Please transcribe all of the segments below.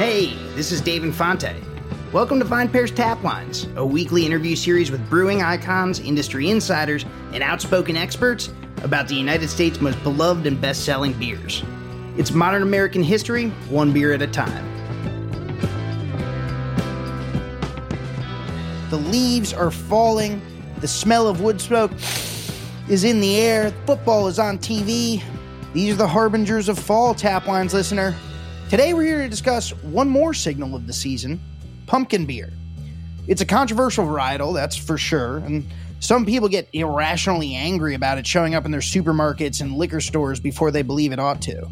Hey, this is Dave Infante. Welcome to VinePair's Tap Lines, a weekly interview series with brewing icons, industry insiders, and outspoken experts about the United States' most beloved and best selling beers. It's modern American history, one beer at a time. The leaves are falling, the smell of wood smoke is in the air, football is on TV. These are the harbingers of fall, Tap Lines listener. Today, we're here to discuss one more signal of the season pumpkin beer. It's a controversial varietal, that's for sure, and some people get irrationally angry about it showing up in their supermarkets and liquor stores before they believe it ought to.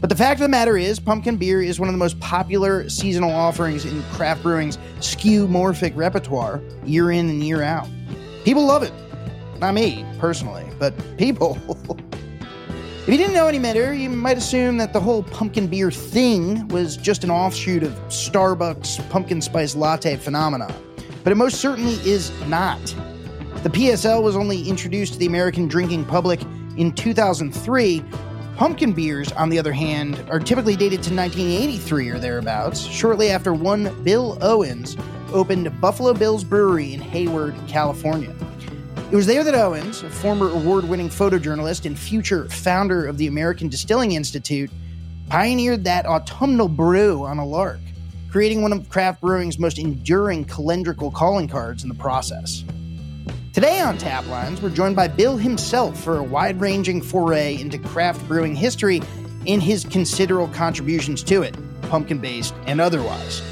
But the fact of the matter is, pumpkin beer is one of the most popular seasonal offerings in craft brewing's skeuomorphic repertoire year in and year out. People love it. Not me, personally, but people. If you didn't know any better, you might assume that the whole pumpkin beer thing was just an offshoot of Starbucks pumpkin spice latte phenomenon. But it most certainly is not. The PSL was only introduced to the American drinking public in 2003. Pumpkin beers, on the other hand, are typically dated to 1983 or thereabouts, shortly after one Bill Owens opened Buffalo Bill's Brewery in Hayward, California. It was there that Owens, a former award winning photojournalist and future founder of the American Distilling Institute, pioneered that autumnal brew on a lark, creating one of craft brewing's most enduring calendrical calling cards in the process. Today on Tap Lines, we're joined by Bill himself for a wide ranging foray into craft brewing history and his considerable contributions to it, pumpkin based and otherwise.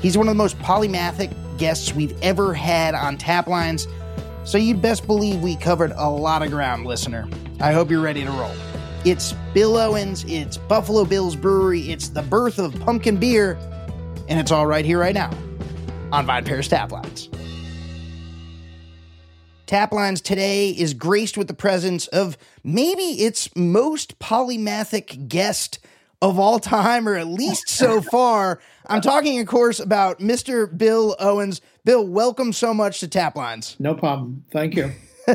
He's one of the most polymathic guests we've ever had on Tap Lines so you'd best believe we covered a lot of ground, listener. I hope you're ready to roll. It's Bill Owens, it's Buffalo Bill's Brewery, it's the birth of pumpkin beer, and it's all right here, right now on VinePair's Taplines. Taplines today is graced with the presence of maybe its most polymathic guest of all time, or at least so far. I'm talking, of course, about Mr. Bill Owens. Bill, welcome so much to Tap Lines. No problem. Thank you.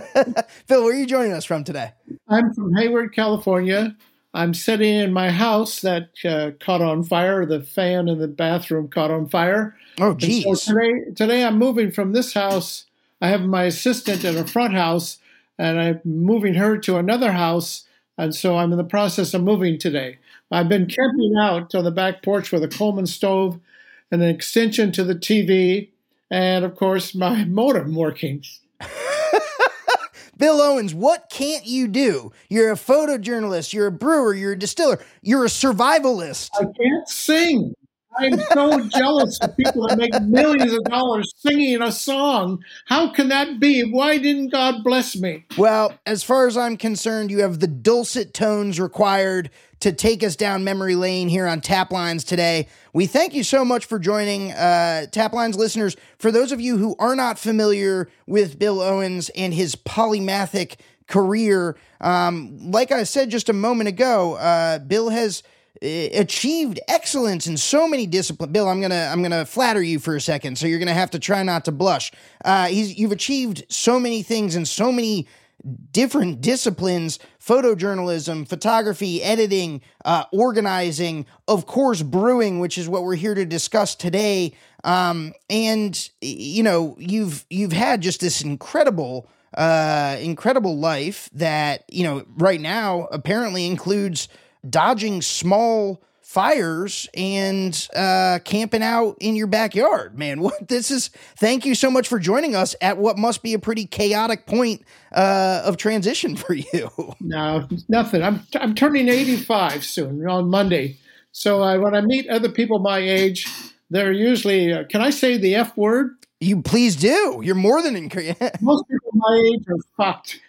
Bill, where are you joining us from today? I'm from Hayward, California. I'm sitting in my house that uh, caught on fire. The fan in the bathroom caught on fire. Oh, geez. So today, today I'm moving from this house. I have my assistant in a front house, and I'm moving her to another house. And so I'm in the process of moving today. I've been camping out on the back porch with a Coleman stove and an extension to the TV and of course my modem working. Bill Owens, what can't you do? You're a photojournalist, you're a brewer, you're a distiller, you're a survivalist. I can't sing. I'm so jealous of people that make millions of dollars singing a song. How can that be? Why didn't God bless me? Well, as far as I'm concerned, you have the dulcet tones required to take us down memory lane here on Tap Lines today. We thank you so much for joining uh, Tap Lines listeners. For those of you who are not familiar with Bill Owens and his polymathic career, um, like I said just a moment ago, uh, Bill has achieved excellence in so many disciplines. Bill, I'm gonna I'm gonna flatter you for a second, so you're gonna have to try not to blush. Uh, he's you've achieved so many things in so many different disciplines photojournalism, photography, editing, uh, organizing, of course, brewing, which is what we're here to discuss today. Um, and you know, you've you've had just this incredible, uh, incredible life that you know right now apparently includes dodging small fires and uh, camping out in your backyard, man. What this is. Thank you so much for joining us at what must be a pretty chaotic point uh, of transition for you. No, nothing. I'm I'm turning 85 soon on Monday. So I, when I meet other people my age, they're usually. Uh, can I say the F word? You please do. You're more than encouraged. Most people my age are fucked.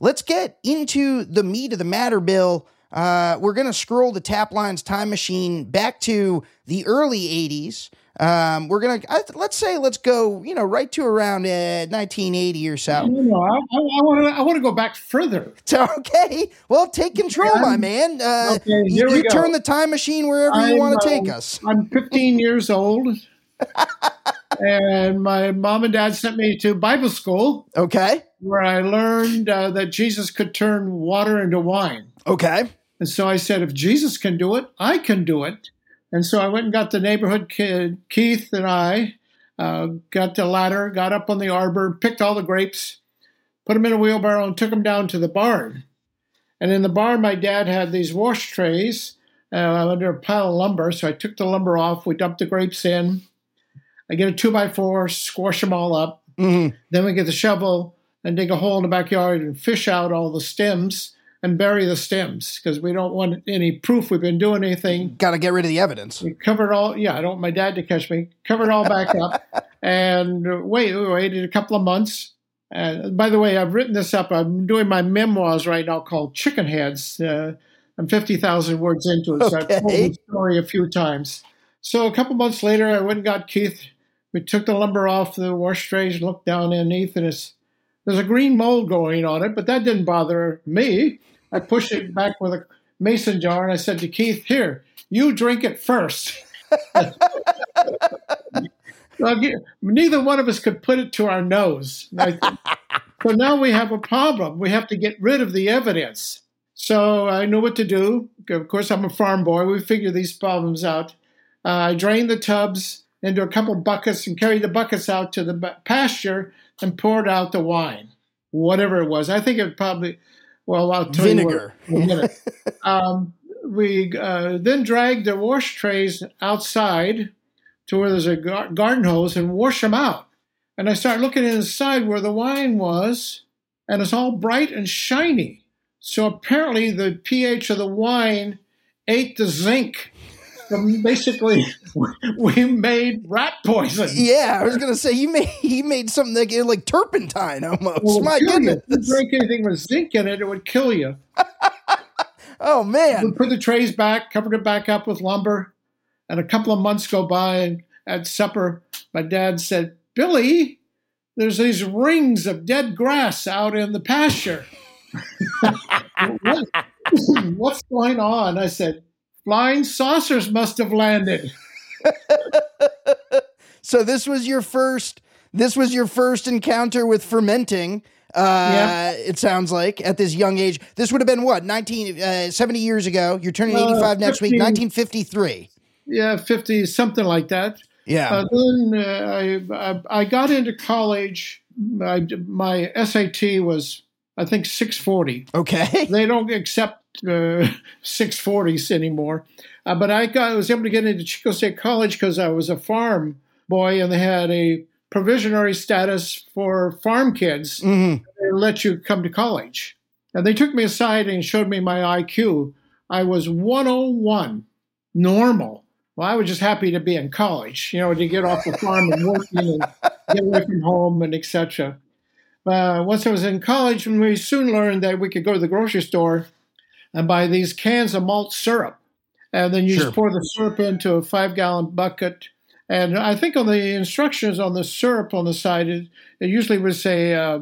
Let's get into the meat of the matter, Bill. Uh, we're going to scroll the Tap Lines time machine back to the early 80s. Um, we're gonna let's say let's go you know right to around uh, 1980 or so. No, no, I want to I want to go back further. Okay, well, take control, my man. Uh, okay, you, you turn the time machine wherever I'm, you want to take us. I'm 15 years old, and my mom and dad sent me to Bible school. Okay, where I learned uh, that Jesus could turn water into wine. Okay. And so I said, if Jesus can do it, I can do it. And so I went and got the neighborhood kid, Keith and I, uh, got the ladder, got up on the arbor, picked all the grapes, put them in a wheelbarrow, and took them down to the barn. And in the barn, my dad had these wash trays uh, under a pile of lumber. So I took the lumber off. We dumped the grapes in. I get a two by four, squash them all up. Mm-hmm. Then we get the shovel and dig a hole in the backyard and fish out all the stems and bury the stems because we don't want any proof we've been doing anything. Got to get rid of the evidence. We covered all, yeah, I don't want my dad to catch me. Covered all back up and wait, we waited a couple of months. And by the way, I've written this up. I'm doing my memoirs right now called Chicken Heads. Uh, I'm 50,000 words into it, so I've told Okay. the story a few times. So a couple months later, I went and got Keith. We took the lumber off the wash trays and looked down underneath, and it's, there's a green mold going on it, but that didn't bother me. I pushed it back with a mason jar, and I said to Keith, "Here, you drink it first. Neither one of us could put it to our nose. So now we have a problem. We have to get rid of the evidence. So I knew what to do. Of course, I'm a farm boy. We figure these problems out. Uh, I drained the tubs into a couple buckets and carried the buckets out to the pasture and poured out the wine, whatever it was. I think it probably, well, I'll tell Vinegar. you what, in a minute. um, we uh, then dragged the wash trays outside to where there's a gar- garden hose and wash them out. And I start looking inside where the wine was, and it's all bright and shiny. So apparently, the pH of the wine ate the zinc. So basically, we made rat poison. Yeah, I was gonna say you made he made something like, like turpentine almost. Would My kill you. goodness. If you drink anything with zinc in it, it would kill you. Oh man! We put the trays back, covered it back up with lumber, and a couple of months go by. And at supper, my dad said, "Billy, there's these rings of dead grass out in the pasture. What's going on?" I said, "Flying saucers must have landed." So this was your first. This was your first encounter with fermenting. Uh, Yeah. It sounds like at this young age. This would have been what 19, uh, 70 years ago. You're turning Uh, 85 next week. 1953. Yeah, fifty something like that. Yeah. Uh, then uh, I, I I got into college. I, my SAT was I think six forty. okay. they don't accept uh, 640s anymore. Uh, but I got I was able to get into Chico State College because I was a farm boy, and they had a provisionary status for farm kids. hmm They let you come to college, and they took me aside and showed me my IQ. I was 101, normal. Well, I was just happy to be in college, you know, to get off the farm and working and get away from home and etc. Uh, once I was in college, and we soon learned that we could go to the grocery store and buy these cans of malt syrup. And then you Sure. just pour the syrup into a five gallon bucket. And I think on the instructions on the syrup on the side, it, it usually would say uh,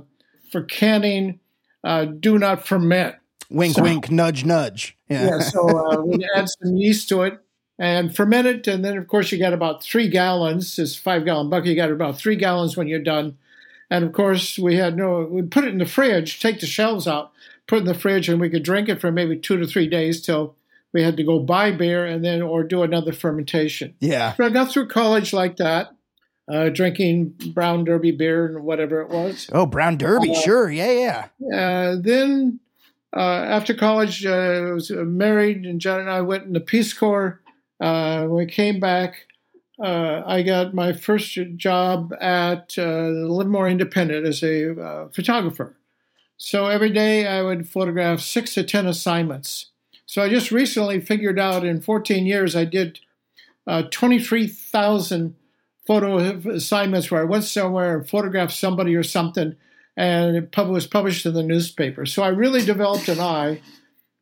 for canning, uh, do not ferment. Wink, So- wink, nudge, nudge. Yeah. Yeah, so uh, we add some yeast to it and ferment it. And then, of course, you got about three gallons. This five gallon bucket, you got about three gallons when you're done. And of course, we had no, we put it in the fridge, take the shelves out, put in the fridge, and we could drink it for maybe two to three days till we had to go buy beer and then, or do another fermentation. Yeah. So I got through college like that, uh, drinking brown derby beer and whatever it was. Oh, Brown Derby. Uh, sure. Yeah. Yeah. Uh, then uh, after college, uh, I was married, and John and I went in the Peace Corps. Uh, when we came back, uh, I got my first job at uh, Livermore Independent as a uh, photographer. So every day I would photograph six to 10 assignments. So I just recently figured out in 14 years I did uh, 23,000 photo assignments where I went somewhere and photographed somebody or something and it was published in the newspaper. So I really developed an eye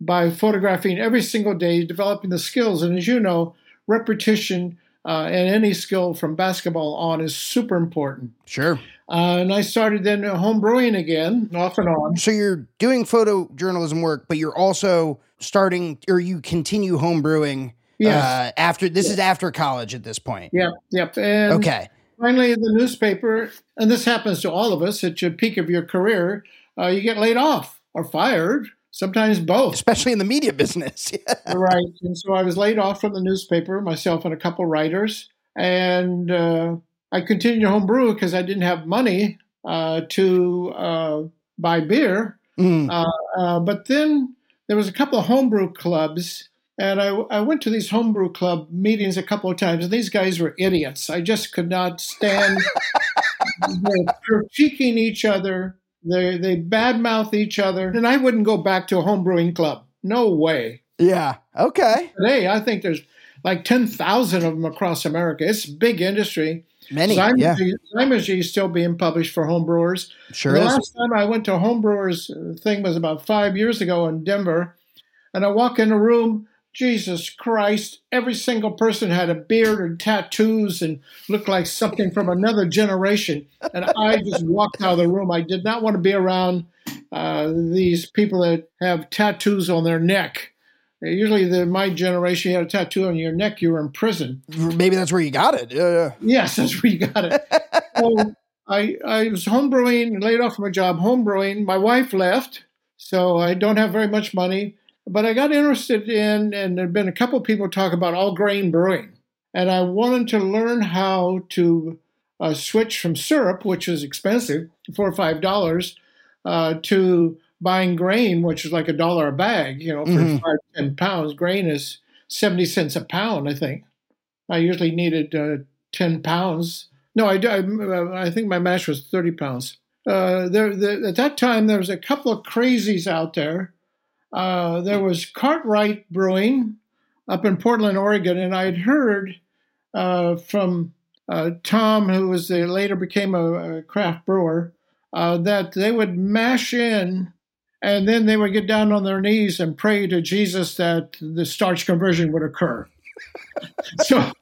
by photographing every single day, developing the skills. And as you know, repetition uh, and any skill from basketball on is super important. Sure. Uh, and I started then home brewing again, off and on. So you're doing photojournalism work, but you're also starting, or you continue home brewing. Yes. Uh, after this is after college at this point. Yep, yep. And Okay. finally, the newspaper, and this happens to all of us at your peak of your career, uh, you get laid off or fired. sometimes both. Especially in the media business. right. And so I was laid off from the newspaper, myself and a couple writers. And uh, I continued to homebrew because I didn't have money uh, to uh, buy beer. Mm. but then there was a couple of homebrew clubs. And I, I went to these homebrew club meetings a couple of times, and these guys were idiots. I just could not stand critiquing each other they they badmouth each other, and I wouldn't go back to a homebrewing club. No way. Yeah. Okay. Today, I think there's like ten thousand of them across America. It's big industry. Many. Zymurgy, yeah. Is still being published for homebrewers. Sure the is. last time I went to homebrewers thing was about five years ago in Denver, and I walk in a room Jesus Christ, every single person had a beard and tattoos and looked like something from another generation. And I just walked out of the room. I did not want to be around uh, these people that have tattoos on their neck. Usually, the, my generation, you had a tattoo on your neck, you were in prison. Maybe that's where you got it. Yeah. Yes, that's where you got it. so I, I was homebrewing, laid off from my job, homebrewing. My wife left, so I don't have very much money. But I got interested in, and there have been a couple of people talk about all grain brewing. And I wanted to learn how to uh, switch from syrup, which is expensive, four or five dollars, uh, to buying grain, which is like a dollar a bag, you know, for mm-hmm. five, ten pounds. Grain is 70 cents a pound, I think. I usually needed uh, 10 pounds. No, I, I, I, think my mash was 30 pounds. Uh, there, there, at that time, there was a couple of crazies out there uh, there was Cartwright Brewing up in Portland, Oregon, and I had heard uh, from uh, Tom, who was the, later became a, a craft brewer, uh, that they would mash in and then they would get down on their knees and pray to Jesus that the starch conversion would occur. so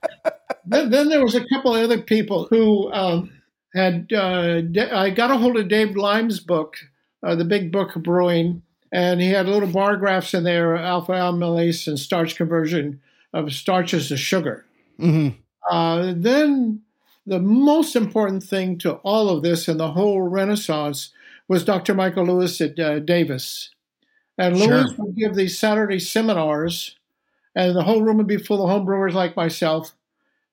then, then, there was a couple of other people who um, had. Uh, I got a hold of Dave Line's book, uh, the Big Book of Brewing, and he had little bar graphs in there, alpha amylase and starch conversion of starches to sugar. Mm-hmm. Uh, then the most important thing to all of this and the whole renaissance was Dr. Michael Lewis at uh, Davis. And Lewis sure. would give these Saturday seminars, and the whole room would be full of homebrewers like myself.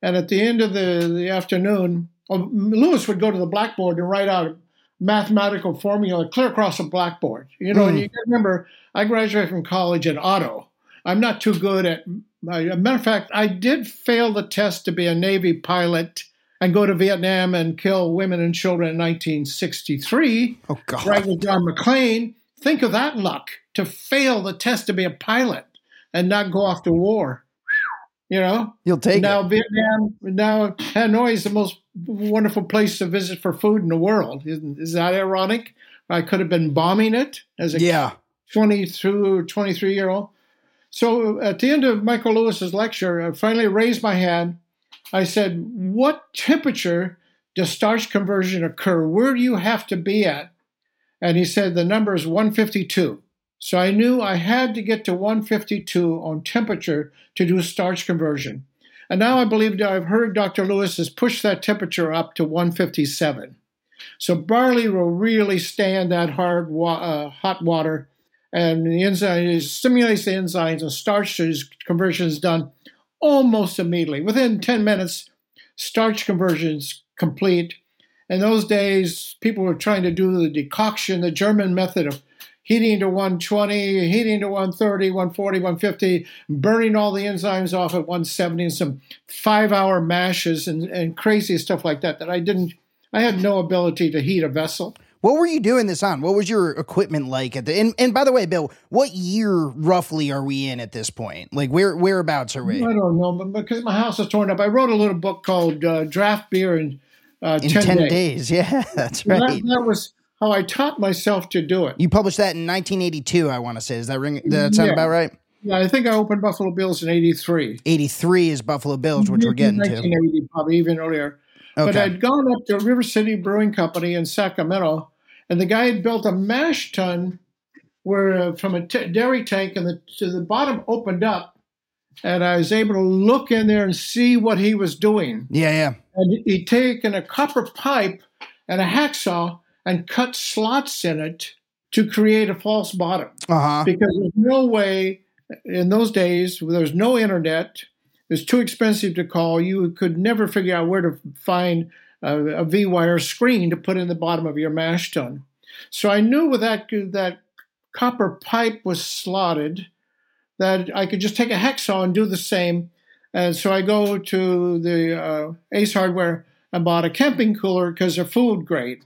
And at the end of the, the afternoon, Lewis would go to the blackboard and write out a mathematical formula clear across a blackboard. You know, mm. and hmm. you remember I graduated from college in auto. I'm not too good at. A matter of fact, I did fail the test to be a Navy pilot and go to Vietnam and kill women and children in 1963. Oh God! Right with John McCain. Think of that luck to fail the test to be a pilot and not go off to war. You know, you'll take now it. Vietnam. Now Hanoi is the most wonderful place to visit for food in the world. Isn't is that ironic? I could have been bombing it as a yeah. 22 or 23 year old. So at the end of Michael Lewis's lecture, I finally raised my hand. I said, "What temperature does starch conversion occur? Where do you have to be at?" And he said the number is 152. So I knew I had to get to 152 on temperature to do starch conversion. And now I believe I've heard Dr. Lewis has pushed that temperature up to 157. So barley will really stand that hard wa- uh, hot water, and the enzyme stimulates the enzymes, and starch conversion is done almost immediately. Within 10 minutes, starch conversion is complete. In those days, people were trying to do the decoction, the German method of heating to 120, heating to 130, 140, 150, burning all the enzymes off at 170, and some five hour mashes and, and crazy stuff like that, that I didn't, I had no ability to heat a vessel. What were you doing this on? What was your equipment like at the and, and by the way, Bill, what year roughly are we in at this point? Like where whereabouts are we? I don't know, but because my house is torn up, I wrote a little book called uh, Draft Beer in, uh, in 10, 10 days. days. Yeah, that's right. That, that, was how I taught myself to do it. You published that in 1982, I want to say. Does that ring? Does that sound yeah. about right? Yeah, I think I opened Buffalo Bills in '83. '83 is Buffalo Bills, which we're getting 1980, to. Probably even earlier. Okay. But I'd gone up to River City Brewing Company in Sacramento, and the guy had built a mash tun where uh, from a t- dairy tank, and the to the bottom opened up, and I was able to look in there and see what he was doing. Yeah, yeah. And he'd taken a copper pipe and a hacksaw and cut slots in it to create a false bottom Uh-huh. because there's no way in those days there's no internet it's too expensive to call. You could never figure out where to find a, a v-wire screen to put in the bottom of your mash tun. So i knew with that that copper pipe was slotted that i could just take a hacksaw and do the same. And so i go to the uh, ace hardware and bought a camping cooler because they're food grade.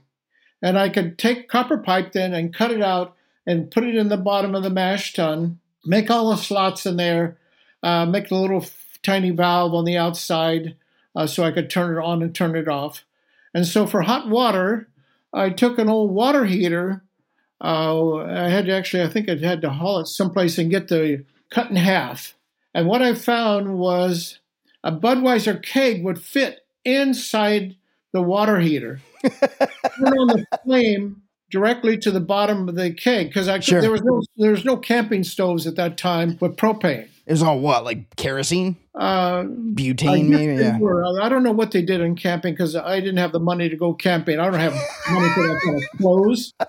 And i could take copper pipe then and cut it out and put it in the bottom of the mash tun make all the slots in there, uh, make a little tiny valve on the outside uh, so I could turn it on and turn it off. And so for hot water, I took an old water heater. Uh, I had to actually, I think I had to haul it someplace and get the cut in half. And what I found was a Budweiser keg would fit inside the water heater. Turn on the flame directly to the bottom of the keg because Sure. there was no there was no camping stoves at that time with propane. It was all what, like kerosene, Uh, butane, maybe. Yeah. were. I don't know what they did in camping because I didn't have the money to go camping. I don't have money for that kind of clothes.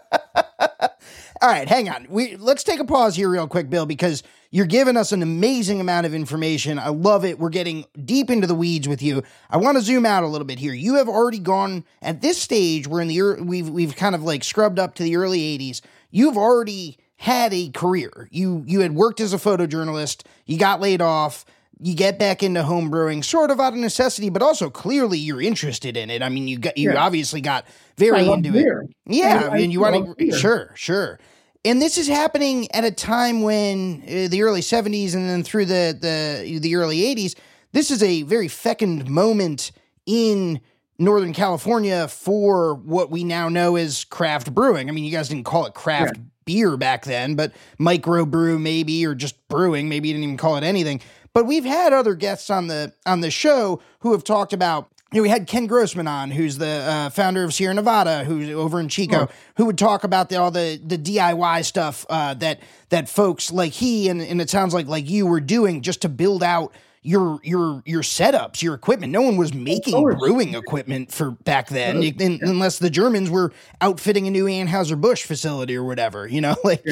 All right, hang on. We let's take a pause here, real quick, Bill, because you're giving us an amazing amount of information. I love it. We're getting deep into the weeds with you. I want to zoom out a little bit here. You have already gone at this stage. We're in the we've we've kind of like scrubbed up to the early '80s. You've already had a career. You you had worked as a photojournalist. You got laid off. You get back into home brewing, sort of out of necessity, but also clearly you're interested in it. I mean, you got you Yeah. obviously got very I into it. Yeah, I- and you want to sure, sure. And this is happening at a time when uh, the early 70s and then through the the the early 80s, this is a very fecund moment in Northern California for what we now know as craft brewing. I mean, you guys didn't call it craft beer back then, but microbrew maybe or just brewing, maybe you didn't even call it anything. But we've had other guests on the on the show who have talked about you know, we had Ken Grossman on, who's the uh, founder of Sierra Nevada, who's over in Chico, who would talk about the, all the the DIY stuff uh, that that folks like he and, and it sounds like like you were doing just to build out your your your setups, your equipment. No one was making brewing equipment for back then, un- unless the Germans were outfitting a new Anheuser Busch facility or whatever. You know, like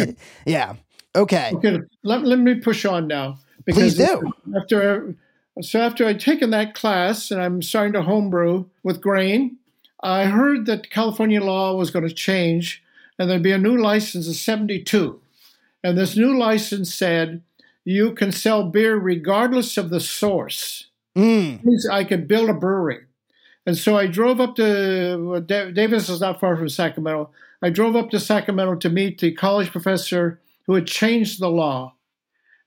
yeah. Okay. Okay, let, let me push on now. Please do. After so after I'd taken that class and I'm starting to homebrew with grain, I heard that California law was going to change and there'd be a new license in 72. And this new license said you can sell beer regardless of the source. Mm. I could build a brewery. And so I drove up to Davis is not far from Sacramento. I drove up to Sacramento to meet the college professor who had changed the law.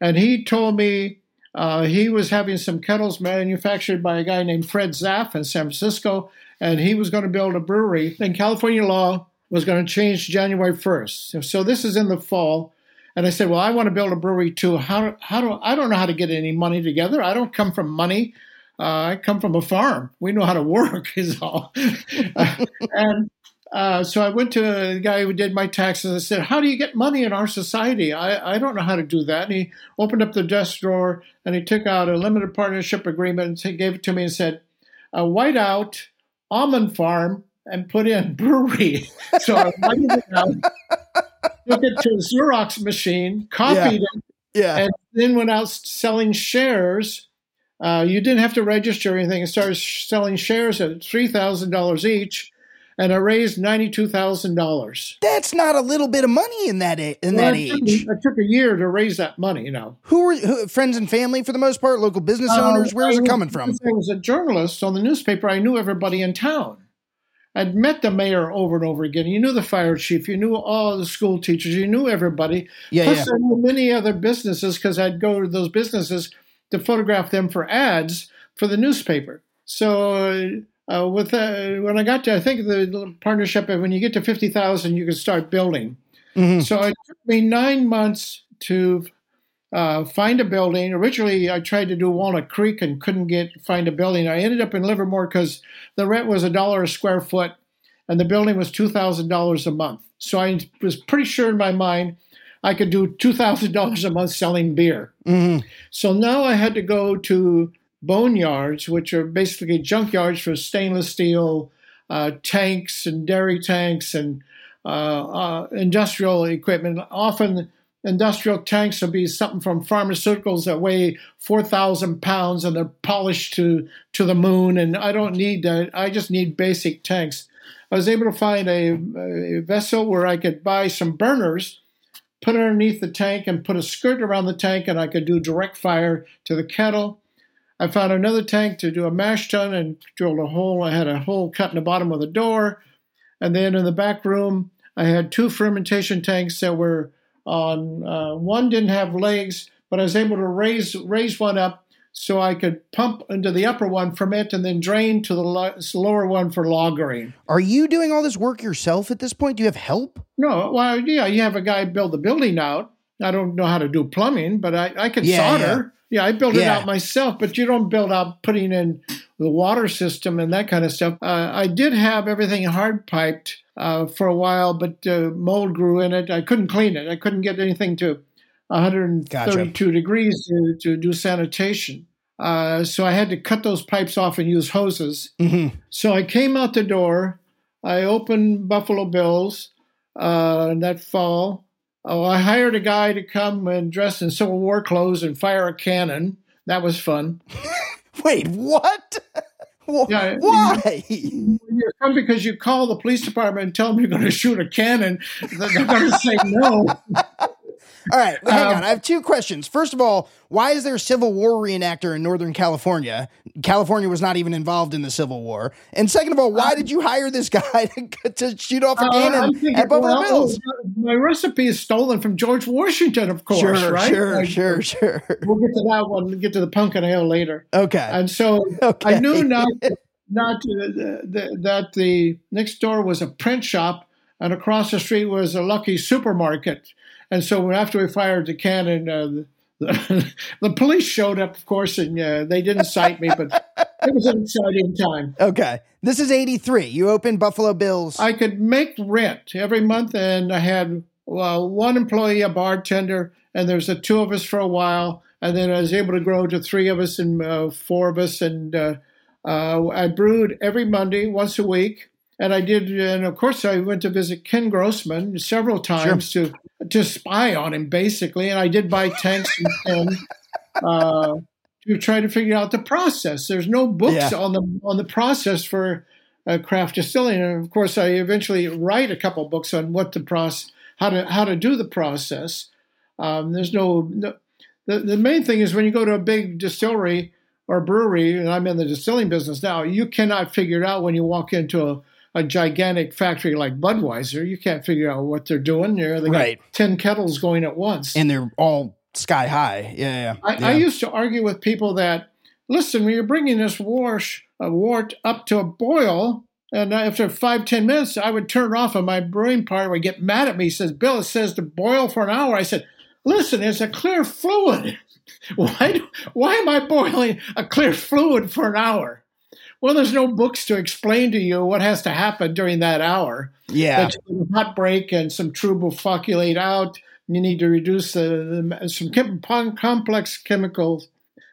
And he told me uh, he was having some kettles manufactured by a guy named Fred Zaff in San Francisco, and he was going to build a brewery. And California law was going to change January 1st. So this is in the fall. And I said, "Well, I want to build a brewery too. How, how do I don't know how to get any money together. I don't come from money. Uh, I come from a farm. We know how to work, is all." And uh, so I went to the guy who did my taxes. I said, "How do you get money in our society? I, I don't know how to do that." And he opened up the desk drawer and he took out a limited partnership agreement and he gave it to me and said, "A whiteout almond farm and put in brewery." So I whited it out, took it to a Xerox machine, copied it, Yeah. and then went out selling shares. Uh, you didn't have to register anything. I started sh- selling shares at three thousand dollars each, and I raised ninety-two thousand dollars. That's not a little bit of money in that a- in that it took, age. it took a year to raise that money. You know, Who were who, friends and family for the most part? Local business owners? Uh, Where's it coming from? I was a journalist on the newspaper. I knew everybody in town. I'd met the mayor over and over again. You knew the fire chief. You knew all the school teachers. You knew everybody. Yeah, Plus, yeah. I knew many other businesses because I'd go to those businesses to photograph them for ads for the newspaper. So, uh, with uh, when I got to, I think the partnership, when you get to fifty thousand, you can start building. Mhm. So it took me nine months to uh, find a building. Originally, I tried to do Walnut Creek and couldn't get find a building. I ended up in Livermore because the rent was a dollar a square foot, and the building was two thousand dollars a month. So I was pretty sure in my mind I could do two thousand dollars a month selling beer. Mhm. So now I had to go to boneyards, which are basically junkyards for stainless steel uh, tanks and dairy tanks and uh, uh, industrial equipment. Often, industrial tanks will be something from pharmaceuticals that weigh 4,000 pounds and they're polished to, to the moon. And I don't need that. I just need basic tanks. I was able to find a, a vessel where I could buy some burners, put it underneath the tank, and put a skirt around the tank, and I could do direct fire to the kettle. I found another tank to do a mash tun and drilled a hole. I had a hole cut in the bottom of the door. And then in the back room, I had two fermentation tanks that were on. Uh, one didn't have legs, but I was able to raise raise one up so I could pump into the upper one, ferment, and then drain to the lower one for lagering. Are you doing all this work yourself at this point? Do you have help? No. Well, yeah, you have a guy build the building out. I don't know how to do plumbing, but I, I can yeah, solder. Yeah. yeah. I build it out myself, but you don't build out putting in the water system and that kind of stuff. Uh, I did have everything hard piped uh, for a while, but uh, mold grew in it. I couldn't clean it. I couldn't get anything to 132 gotcha. degrees to, to, do sanitation. Uh, so I had to cut those pipes off and use hoses. Mm-hmm. So I came out the door. I opened Buffalo Bills uh, that fall. Oh, I hired a guy to come and dress in Civil War clothes and fire a cannon. That was fun. Wait, what? Yeah, Why? You, you come because you call the police department and tell them you're going to shoot a cannon. They're going to say no. All right, hang um, on. I have two questions. First of all, why is there a Civil War reenactor in Northern California? California was not even involved in the Civil War. And second of all, why uh, did you hire this guy to, to shoot off a uh, cannon thinking, at Buffalo well, Bills? My recipe is stolen from George Washington, of course. Sure, right? Sure, like, sure, sure. We'll get to that one. We'll get to the pumpkin ale later. Okay. And so okay. I knew not not uh, the, that the next door was a print shop and across the street was a Lucky supermarket. And so after we fired the cannon, uh, the, the, police showed up, of course, and uh, they didn't cite me, but it was an exciting time. Okay. This is 83. You opened Buffalo Bills. I could make rent every month, and I had well, one employee, a bartender, and there's the two of us for a while. And then I was able to grow to three of us and uh, four of us. And uh, uh, I brewed every Monday, once a week and I did, and of course, I went to visit Ken Grossman several times sure. to to spy on him, basically. And I did buy tanks and uh, to try to figure out the process. There's no books yeah. on the on the process for uh, craft distilling, and of course, I eventually write a couple books on what the process, how to how to do the process. Um, there's no, no the, the main thing is when you go to a big distillery or brewery, and I'm in the distilling business now, you cannot figure it out when you walk into a a gigantic factory like Budweiser, you can't figure out what they're doing. There, they right. ten kettles going at once, and they're all sky high. Yeah, yeah. I, yeah. I used to argue with people that listen, when you're bringing this wash a wort up to a boil, and after five ten minutes, I would turn off, and my brewing partner would get mad at me. He says, "Bill, it says to boil for an hour." I said, "Listen, it's a clear fluid. Why? Why am I boiling a clear fluid for an hour?" Well, there's no books to explain to you what has to happen during that hour. Yeah. a hot break and some trub will flocculate out. You need to reduce the, the some chem- complex chemical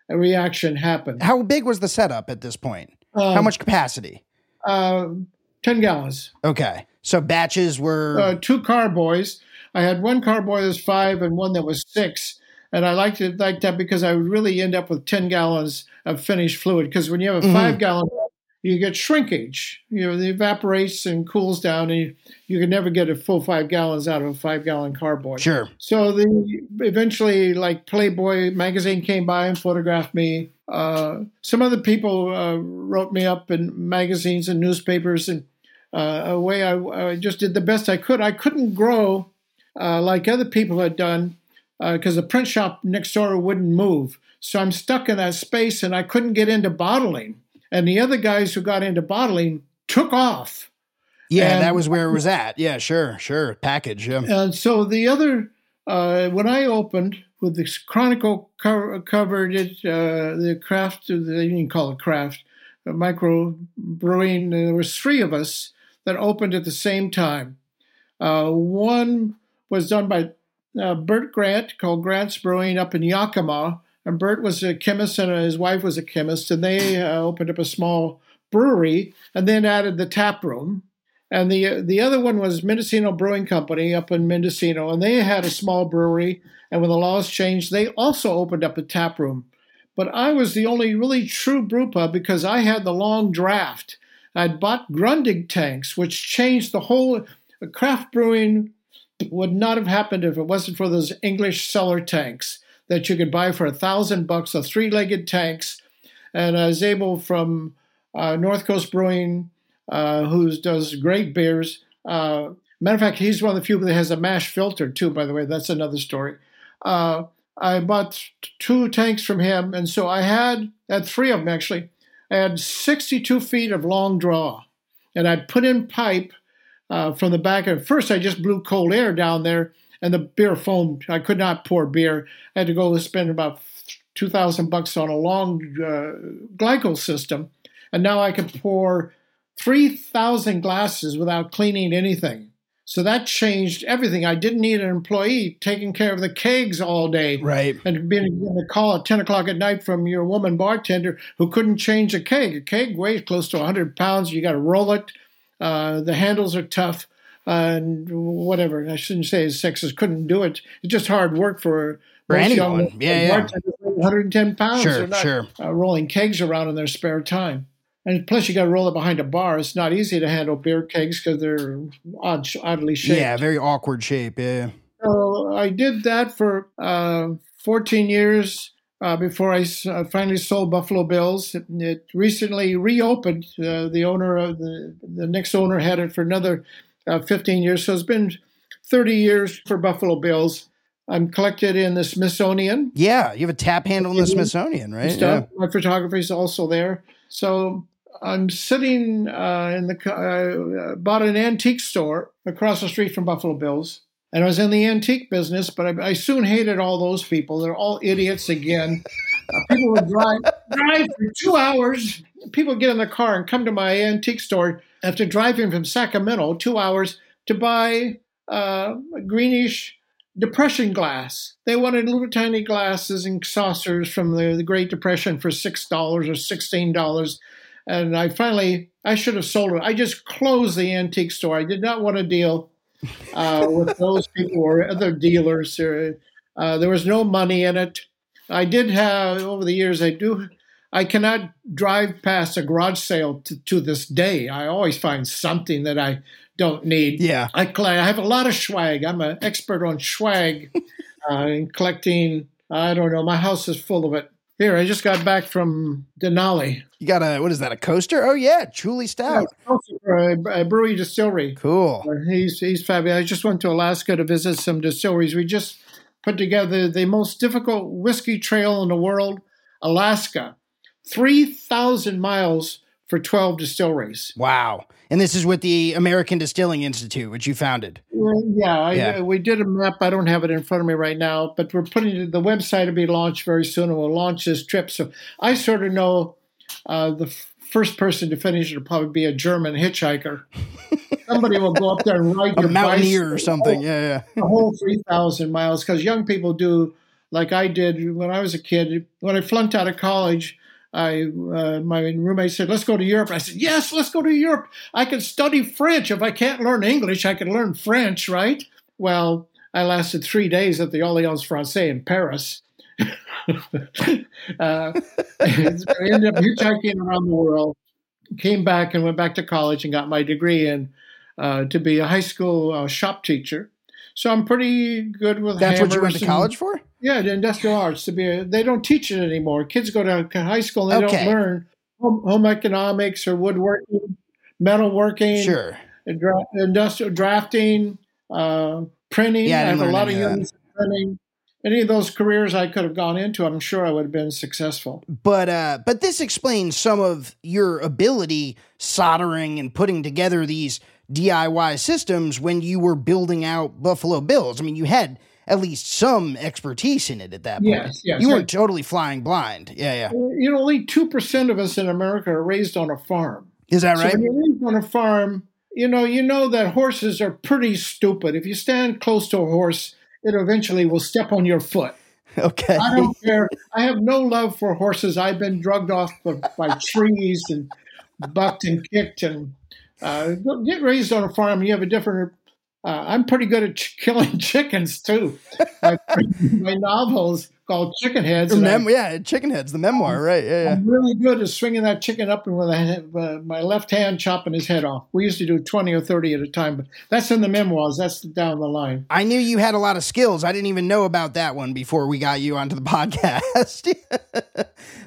reaction happen. How big was the setup at this point? Um, How much capacity? Uh, 10 gallons. Okay. So batches were. Uh, two carboys. I had one carboy that was five and one that was six. And I liked it like that because I would really end up with 10 gallons of finished fluid. Because when you have a mm-hmm. five gallon, you get shrinkage. You know, it evaporates and cools down, and you, you can never get a full five gallons out of a five gallon carboy. Sure. So the eventually, like Playboy magazine came by and photographed me. Uh, some other people uh, wrote me up in magazines and newspapers, and uh, a way I, I, just did the best I could. I couldn't grow uh, like other people had done because uh, the print shop next door wouldn't move. So I'm stuck in that space and I couldn't get into bottling. And the other guys who got into bottling took off. Yeah, and, that was where it was at. Yeah, sure, sure. Package. Yeah. And so the other, uh, when I opened with this Chronicle co- covered it, uh, the craft, they didn't call it craft, micro brewing, there was three of us that opened at the same time. Uh, one was done by uh, Bert Grant called Grant's Brewing up in Yakima. And Bert was a chemist and uh, his wife was a chemist, and they uh, opened up a small brewery and then added the tap room. And the uh, the other one was Mendocino Brewing Company up in Mendocino, and they had a small brewery. And when the laws changed, they also opened up a tap room. But I was the only really true brew pub because I had the long draft. I'd bought Grundy tanks, which changed the whole uh, craft brewing would not have happened if it wasn't for those English cellar tanks that you could buy for a thousand bucks, of three-legged tanks. And I was able from uh, North Coast Brewing, uh, who does great beers. Uh, matter of fact, he's one of the few that has a mash filter too. By the way, that's another story. Uh, I bought two tanks from him, and so I had had three of them actually. I had 62 feet of long draw, and I'd put in pipe uh, from the back. At first, I just blew cold air down there, and the beer foamed. I could not pour beer. I had to go spend about two thousand bucks on a long uh, glycol system, and now I can pour three thousand glasses without cleaning anything. So that changed everything. I didn't need an employee taking care of the kegs all day. Right. And being a call at 10 o'clock at night from your woman bartender who couldn't change a keg. A keg weighs close to 100 pounds. You got to roll it. Uh, the handles are tough. And whatever. I shouldn't say sexist couldn't do it. It's just hard work for, for anyone. Young, yeah, yeah. 110 pounds. Sure, not, sure. Uh, rolling kegs around in their spare time. And plus, you got to roll it behind a bar. It's not easy to handle beer kegs because they're odd, oddly shaped. Yeah, very awkward shape. Yeah. So I did that for uh, 14 years uh, before I uh, finally sold Buffalo Bills. It, it recently reopened. Uh, the owner of the the next owner had it for another uh, 15 years. So it's been 30 years for Buffalo Bills. I'm collected in the Smithsonian. Yeah, you have a tap handle in the Smithsonian, right? Yeah. My photography is also there. So I'm sitting uh, in the uh, bought an antique store across the street from Buffalo Bills, and I was in the antique business. But I, I soon hated all those people. They're all idiots again. Uh, people would drive drive for two hours. People get in the car and come to my antique store after driving from Sacramento two hours to buy uh, greenish depression glass. They wanted little tiny glasses and saucers from the, the Great Depression for six dollars or sixteen dollars and I finally, I should have sold it. I just closed the antique store. I did not want to deal uh, with those people or other dealers. Uh, there was no money in it. I did have over the years. I do. I cannot drive past a garage sale to, to this day. I always find something that I don't need. Yeah, I, I have a lot of swag. I'm an expert on swag, uh, in collecting. I don't know. My house is full of it. Here, I just got back from Denali. You got a what is that? A coaster? Oh yeah, truly stout. Yeah, a, a brewery distillery. Cool. Uh, he's he's fabulous. I just went to Alaska to visit some distilleries. We just put together the most difficult whiskey trail in the world, Alaska, three thousand miles for 12 distilleries. Wow. And this is with the American Distilling Institute, which you founded. Yeah, yeah. I, we did a map. I don't have it in front of me right now, but we're putting the website will be launched very soon and we'll launch this trip. So I sort of know uh, the f- first person to finish it will probably be a German hitchhiker. Somebody will go up there and ride a mountaineer or something. Whole, yeah, yeah. The whole 3,000 miles because young people do like I did when I was a kid. When I flunked out of college, I uh, my roommate said, "Let's go to Europe." I said, "Yes, let's go to Europe. I can study French. If I can't learn English, I can learn French, right?" Well, I lasted three days at the Alliance Francaise in Paris. uh, I ended up hitchhiking around the world. Came back and went back to college and got my degree in uh, to be a high school uh, shop teacher. So I'm pretty good with. That's what you went to college for. Yeah, the industrial arts to be. A, they don't teach it anymore. Kids go to high school and they okay. don't learn home, home, economics or woodworking, metalworking, sure, dra- industrial drafting, uh, printing. Yeah, I, I have a lot of units printing. Any of those careers I could have gone into, I'm sure I would have been successful. But uh, but this explains some of your ability soldering and putting together these DIY systems when you were building out Buffalo Bills. I mean, you had at least some expertise in it at that point. Yes, yes. You weren't totally flying blind. Yeah, yeah. You know, only 2% of us in America are raised on a farm. Is that right? So when you're raised on a farm, you know, you know that horses are pretty stupid. If you stand close to a horse, it eventually will step on your foot. Okay. I don't care. I have no love for horses. I've been drugged off by trees and bucked and kicked and Uh, get raised on a farm, you have a different. Uh, I'm pretty good at ch- killing chickens too. my, novels called Chicken Heads. Mem- yeah, Chicken Heads, the memoir, right? Yeah, yeah. I'm really good at swinging that chicken up and with a, uh, my left hand chopping his head off. We used to do 20 or 30 at a time, but that's in the memoirs. That's down the line. I knew you had a lot of skills. I didn't even know about that one before we got you onto the podcast.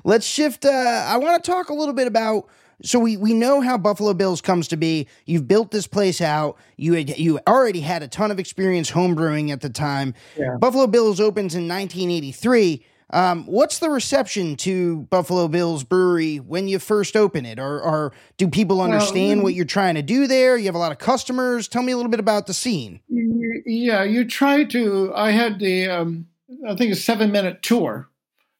Let's shift. Uh, I want to talk a little bit about so we, we know how Buffalo Bills comes to be. You've built this place out. You had, you already had a ton of experience homebrewing at the time. Yeah. Buffalo Bills opens in 1983. Um, what's the reception to Buffalo Bills Brewery when you first open it? Or, or do people understand well, what you're trying to do there? You have a lot of customers. Tell me a little bit about the scene. Yeah, you try to. I had the, um, I think, a seven minute tour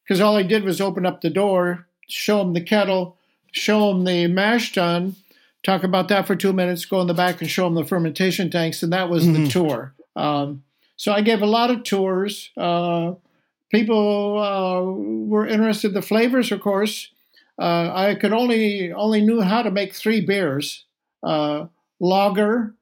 because all I did was open up the door, show them the kettle, show them the mash tun, talk about that for two minutes, go in the back and show them the fermentation tanks, and that was mm-hmm. the tour. Um, so I gave a lot of tours. Uh, people uh, were interested. The flavors, of course, uh, I could only only knew how to make three beers: uh, lager,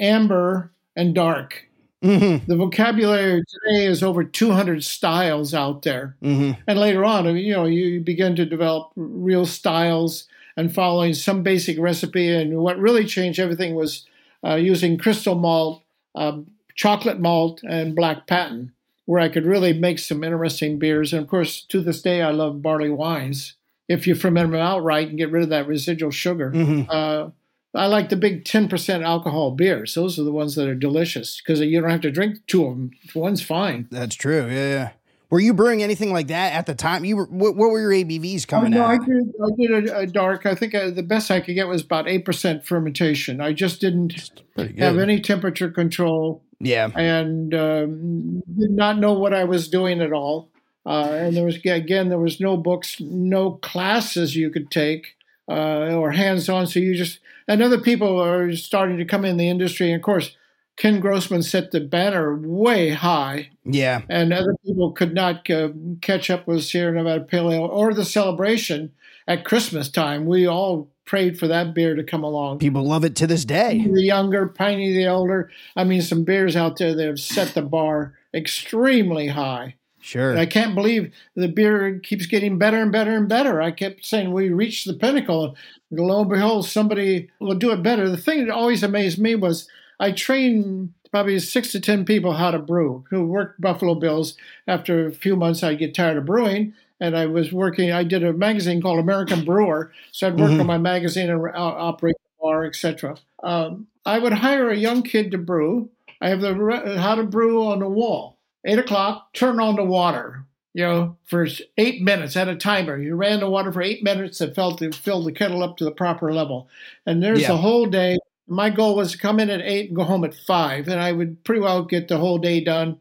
amber, and dark. Mm-hmm. The vocabulary today is over 200 styles out there. Mm-hmm. And later on, you know, you begin to develop real styles and following some basic recipe. And what really changed everything was uh, using crystal malt, um, chocolate malt, and black patent, where I could really make some interesting beers. And of course, to this day, I love barley wines. If you ferment them outright and get rid of that residual sugar. Mm-hmm. Uh, I like the big 10% alcohol beers. Those are the ones that are delicious because you don't have to drink two of them. One's fine. That's true. Yeah, yeah. Were you brewing anything like that at the time? You were. What, what were your ABVs coming oh, no, at? I did. I did a, a dark. I think I, uh, the best I could get was about eight percent fermentation. I just didn't have any temperature control. Yeah, and um, did not know what I was doing at all. Uh, and there was again, there was no books, no classes you could take uh, or hands on. So you just and other people are starting to come in the industry. And of course, Ken Grossman set the banner way high. Yeah. And other people could not uh, catch up with Sierra Nevada Pale Ale or the celebration at Christmas time. We all prayed for that beer to come along. People love it to this day. The younger, Pliny the older. I mean, some beers out there that have set the bar extremely high. Sure. And I can't believe the beer keeps getting better and better and better. I kept saying we reached the pinnacle. And lo and behold, somebody will do it better. The thing that always amazed me was I trained probably six to 10 people how to brew who worked Buffalo Bills. After a few months, I'd get tired of brewing. And I was working, I did a magazine called American Brewer. So I'd work mm-hmm. on my magazine and operate the bar, etc. Um, I would hire a young kid to brew. I have the how to brew on the wall eight o'clock, turn on the water, you know, for eight minutes at a timer. You ran the water for eight minutes and filled the, filled the kettle up to the proper level. And there's yeah. the whole day. My goal was to come in at eight and go home at five, and I would pretty well get the whole day done.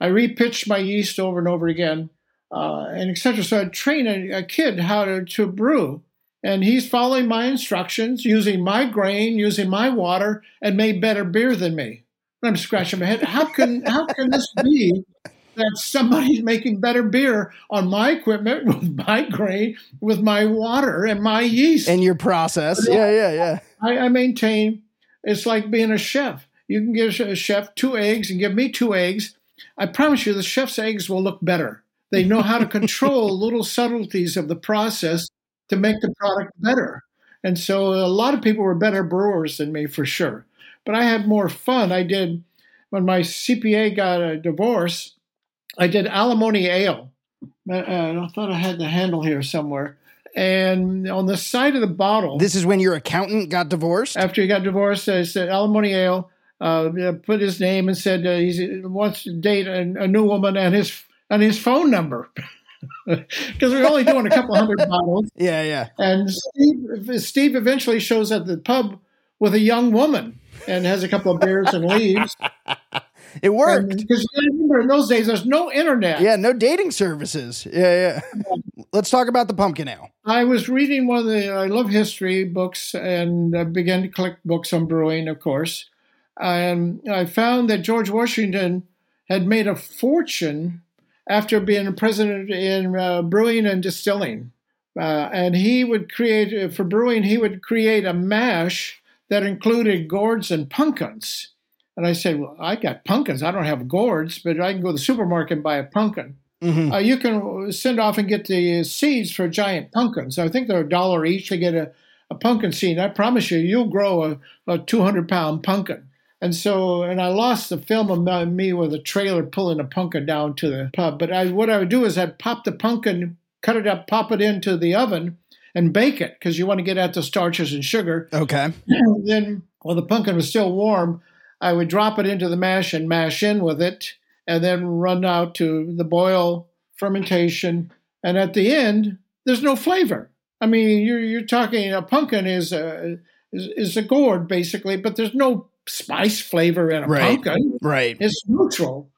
I repitched my yeast over and over again, uh, and etc. So I'd train a, a kid how to, to brew. And he's following my instructions, using my grain, using my water, and made better beer than me. I'm scratching my head. How can how can this be that somebody's making better beer on my equipment with my grain, with my water and my yeast and your process? Yeah, yeah, yeah. I, I maintain it's like being a chef. You can give a chef two eggs and give me two eggs. I promise you, the chef's eggs will look better. They know how to control little subtleties of the process to make the product better. And so a lot of people were better brewers than me for sure but I had more fun. I did when my CPA got a divorce. I did alimony ale. Uh, I thought I had the handle here somewhere. And on the side of the bottle, this is when your accountant got divorced. After he got divorced, I said alimony ale. Uh, put his name and said uh, he wants to date a, a, new woman and his and his phone number because we're only doing a couple hundred bottles. Yeah, yeah. And Steve, Steve eventually shows up at the pub with a young woman and has a couple of beers and leaves. It worked because remember in those days there's no internet. Yeah, no dating services. Yeah, yeah. Let's talk about the pumpkin ale. I was reading one of the I love history books and I began to collect books on brewing, of course. And I found that George Washington had made a fortune after being a president in uh, brewing and distilling. Uh, and he would create, for brewing, he would create a mash that included gourds and pumpkins. And I said, Well, I got pumpkins. I don't have gourds, but I can go to the supermarket and buy a pumpkin. Mm-hmm. Uh, you can send off and get the seeds for giant pumpkins. I think they're a dollar each to get a, a pumpkin seed. I promise you, you'll grow a, a 200 pound pumpkin. And so, and I lost the film of me with a trailer pulling a pumpkin down to the pub. But I, what I would do is I'd pop the pumpkin, cut it up, pop it into the oven, and bake it because you want to get at the starches and sugar. Okay. then, while the pumpkin was still warm, I would drop it into the mash and mash in with it, and then run out to the boil fermentation. And at the end, there's no flavor. I mean, you're you're talking a pumpkin is a is, is a gourd basically, but there's no spice flavor in a right. pumpkin. Right. It's neutral.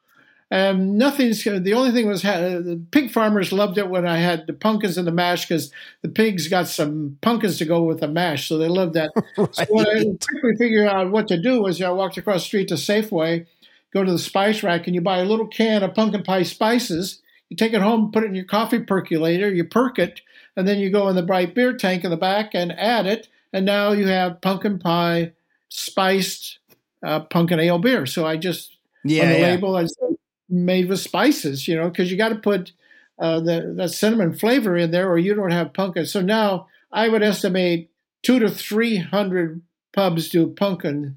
Um, nothing's the only thing was the pig farmers loved it when I had the pumpkins in the mash because the pigs got some pumpkins to go with the mash, so they loved that. right. So what I quickly figured out what to do was I walked across the street to Safeway, go to the spice rack, and you buy a little can of pumpkin pie spices. You take it home, put it in your coffee percolator, you perk it, and then you go in the bright beer tank in the back and add it, and now you have pumpkin pie spiced uh, pumpkin ale beer. So I just yeah, on the yeah. label I said made with spices, you know, because you got to put uh, the that cinnamon flavor in there, or you don't have pumpkin. So now I would estimate two to three hundred pubs do pumpkin,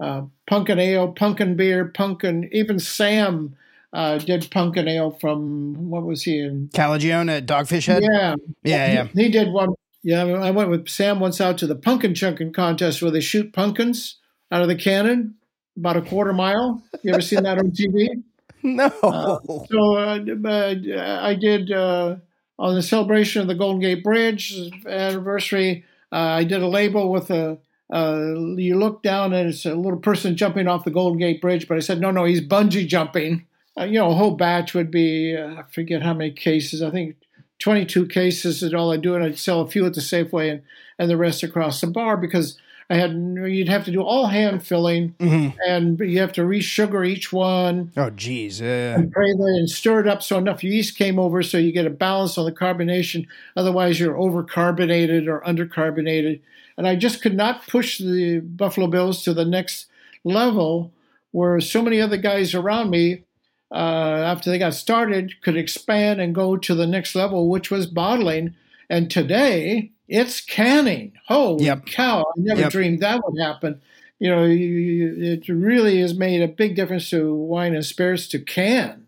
uh, pumpkin ale, pumpkin beer, pumpkin. Even Sam uh, did pumpkin ale from what was he in Calagione at Dogfish Head? Yeah, yeah, yeah. He, he did one. Yeah, I went with Sam once out to the pumpkin chunking contest where they shoot pumpkins out of the cannon about a quarter mile. You ever seen that on TV? No. Uh, so uh, uh, I did uh, on the celebration of the Golden Gate Bridge anniversary. Uh, I did a label with a. Uh, you look down and it's a little person jumping off the Golden Gate Bridge, but I said no, no, he's bungee jumping. you know, a whole batch would be I forget how many cases. I think 22 cases is all I do, and I'd sell a few at the Safeway and, and the rest across the bar because I had you'd have to do all hand filling, mm-hmm. and you have to re-sugar each one. Oh, geez, yeah. And, and stir it up so enough yeast came over, so you get a balance on the carbonation. Otherwise, you're overcarbonated or undercarbonated. And I just could not push the Buffalo Bills to the next level, where so many other guys around me, uh, after they got started, could expand and go to the next level, which was bottling. And today, it's canning. Holy yep. cow! I never yep. dreamed that would happen. You know, it really has made a big difference to wine and spirits to can.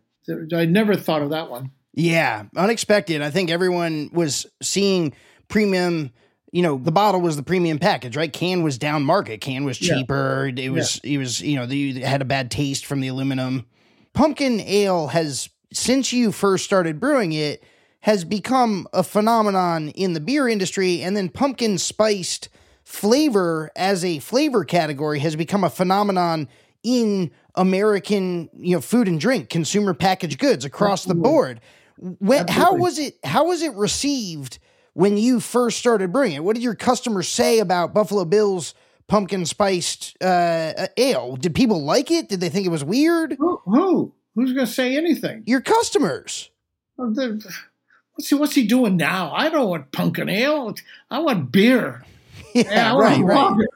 I never thought of that one. Yeah, unexpected. I think everyone was seeing premium. You know, the bottle was the premium package, right? Can was down market. Can was cheaper. Yeah. It was. Yeah. It was. You know, the, had a bad taste from the aluminum. Pumpkin ale has since you first started brewing it has become a phenomenon in the beer industry, and then pumpkin spiced flavor as a flavor category has become a phenomenon in American, you know, food and drink, consumer packaged goods across the board. When, how was it? How was it received when you first started brewing it? What did your customers say about Buffalo Bills pumpkin spiced uh, ale? Did people like it? Did they think it was weird? Who? who? Who's going to say anything? Your customers. Well, What's he, what's he doing now? I don't want pumpkin ale. I want beer. Yeah, yeah right, right.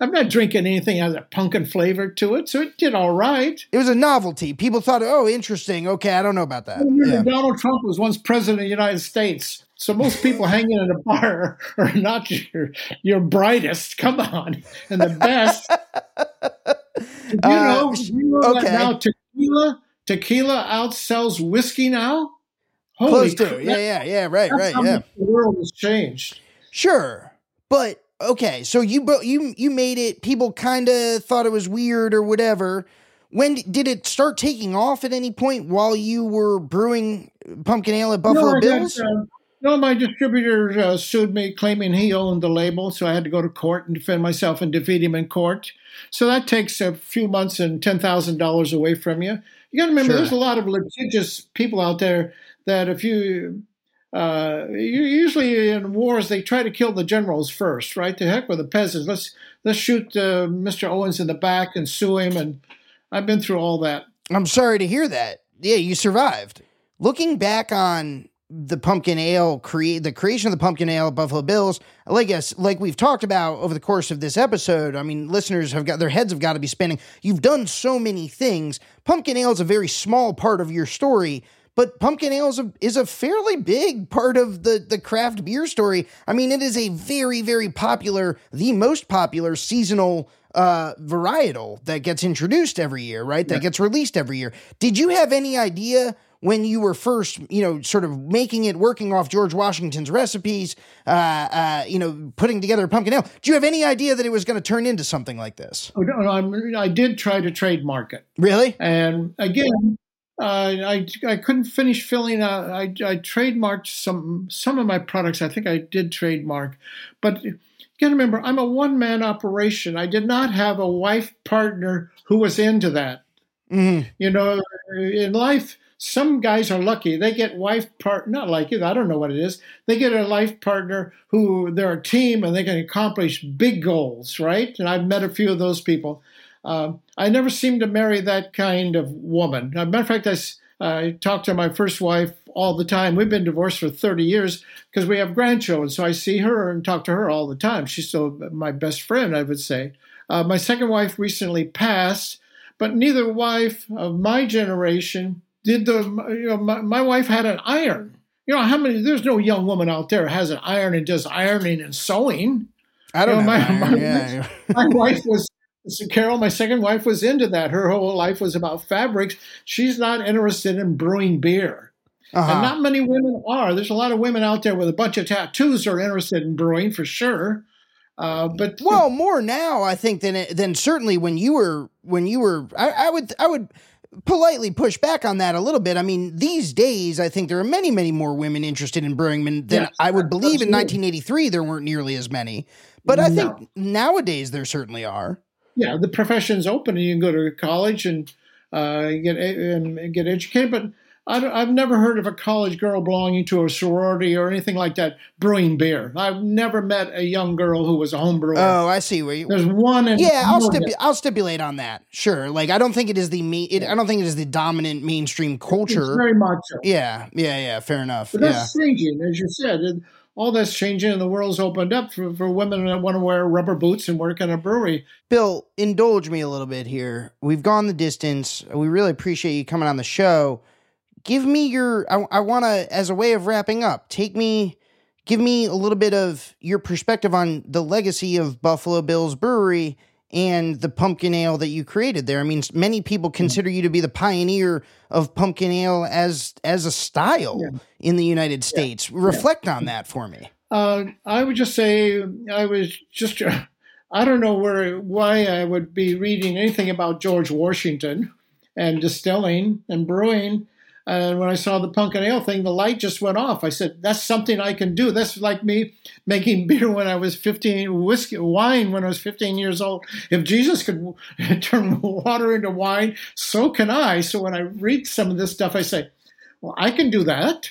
I'm not drinking anything that has a pumpkin flavor to it, so it did all right. It was a novelty. People thought, oh, interesting. Okay, I don't know about that. Yeah. Donald Trump was once president of the United States, so most people hanging in a bar are not your your brightest. Come on, and the best. you know, uh, you know okay. now tequila tequila outsells whiskey now. Holy Close to. Yeah, yeah, yeah. Right, right. Yeah. The world has changed. Sure, but okay. So you you you made it. People kind of thought it was weird or whatever. When did it start taking off at any point while you were brewing pumpkin ale at Buffalo no, Bills? Uh, no, my distributor uh, sued me, claiming he owned the label, so I had to go to court and defend myself and defeat him in court. So that takes a few months and ten thousand dollars away from you. You got to remember, sure. there's a lot of litigious people out there that if you uh, usually in wars they try to kill the generals first, right? To heck with the peasants. Let's let's shoot uh, Mr. Owens in the back and sue him. And I've been through all that. I'm sorry to hear that. Yeah, you survived. Looking back on the pumpkin ale create the creation of the pumpkin ale at Buffalo Bills. Like us, like we've talked about over the course of this episode. I mean, listeners have got their heads have got to be spinning. You've done so many things. Pumpkin ale is a very small part of your story, but pumpkin ale is a, is a fairly big part of the the craft beer story. I mean, it is a very very popular, the most popular seasonal uh, varietal that gets introduced every year, right? That yeah. gets released every year. Did you have any idea when you were first, you know, sort of making it, working off George Washington's recipes, uh, uh, you know, putting together pumpkin ale? Do you have any idea that it was going to turn into something like this? Oh, no, I'm, I did try to trademark it. Really? And again, uh, I I couldn't finish filling out. I, I trademarked some some of my products. I think I did trademark, but you got to remember, I'm a one man operation. I did not have a wife partner who was into that. Mm-hmm. You know, in life, some guys are lucky. They get wife part not like it. I don't know what it is. They get a life partner who they're a team and they can accomplish big goals, right? And I've met a few of those people. Um, I never seemed to marry that kind of woman. As a matter of fact, I, I talk to my first wife all the time. We've been divorced for 30 years because we have grandchildren. So I see her and talk to her all the time. She's still my best friend, I would say. Uh, my second wife recently passed, but neither wife of my generation did the you know my, my wife had an iron. You know how many? There's no young woman out there has an iron and does ironing and sewing. I don't you know. My, my, yeah. my wife was so Carol, my second wife, was into that. Her whole life was about fabrics. She's not interested in brewing beer. Uh-huh. And not many women are. There's a lot of women out there with a bunch of tattoos are interested in brewing for sure. Uh, but well, more now I think than than certainly when you were when you were. I, I would I would politely push back on that a little bit. I mean, these days, I think there are many, many more women interested in brewing than yes, I would believe absolutely. in 1983. There weren't nearly as many, but I no. think nowadays there certainly are. Yeah, the profession's open, and you can go to college and uh, get and get educated. But I have never heard of a college girl belonging to a sorority or anything like that brewing beer. I've never met a young girl who was a home brewer. Oh, I see. Where you, There's one. yeah, I'll, stipu- I'll stipulate on that. Sure. Like I don't think it is the me- it, I don't think it is the dominant mainstream culture. It's very much so. Yeah, yeah, yeah. Fair enough. But that's yeah. changing, as you said. All that's changing, and the world's opened up for, for women that want to wear rubber boots and work in a brewery. Bill, indulge me a little bit here. We've gone the distance. We really appreciate you coming on the show give me your I, I want to as a way of wrapping up take me give me a little bit of your perspective on the legacy of buffalo bills brewery and the pumpkin ale that you created there i mean many people mm. consider you to be the pioneer of pumpkin ale as as a style yeah. in the united states yeah. reflect yeah. on that for me uh, i would just say i was just i don't know where why i would be reading anything about george washington and distilling and brewing and when I saw the pumpkin ale thing, the light just went off. I said, "That's something I can do." That's like me making beer when I was 15, whiskey, wine when I was 15 years old. If Jesus could turn water into wine, so can I. So when I read some of this stuff, I say, "Well, I can do that."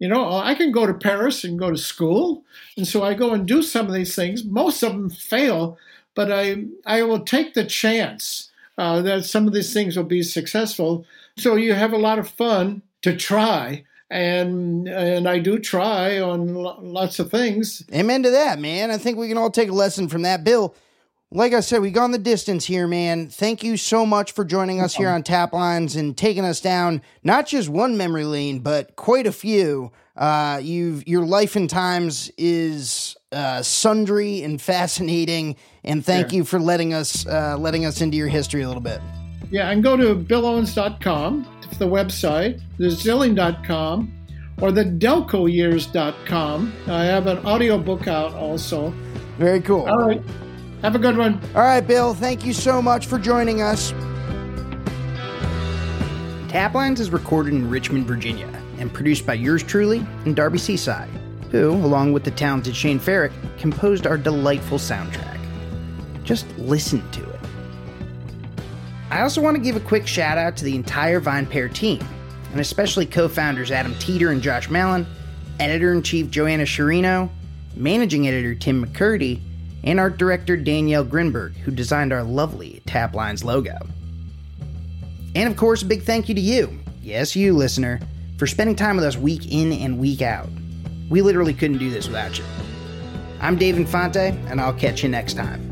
You know, uh, I can go to Paris and go to school, and so I go and do some of these things. Most of them fail, but I I will take the chance uh, that some of these things will be successful so you have a lot of fun to try. And and I do try on lots of things. Amen to that, man. I think we can all take a lesson from that, Bill. Like I said, we gone the distance here, man. Thank you so much for joining us here on Taplines and taking us down not just one memory lane, but quite a few. Uh, you've your life and times is uh, sundry and fascinating, and thank you for letting us uh, letting us into your history a little bit. Yeah, and go to billowens.com, the website, the zilling.com, or the delcoyears.com. I have an audiobook out also. Very cool. All right. Have a good one. All right, Bill. Thank you so much for joining us. Taplines is recorded in Richmond, Virginia, and produced by yours truly and Darby Cicci, who, along with the talented Shane Ferrick, composed our delightful soundtrack. Just listen to it. I also want to give a quick shout out to the entire VinePair team, and especially co founders Adam Teeter and Josh Malin, editor in chief Joanna Sciarrino, managing editor Tim McCurdy, and art director Danielle Grinberg, who designed our lovely Taplines logo. And of course, a big thank you to you, yes, you listener, for spending time with us week in and week out. We literally couldn't do this without you. I'm Dave Infante, and I'll catch you next time.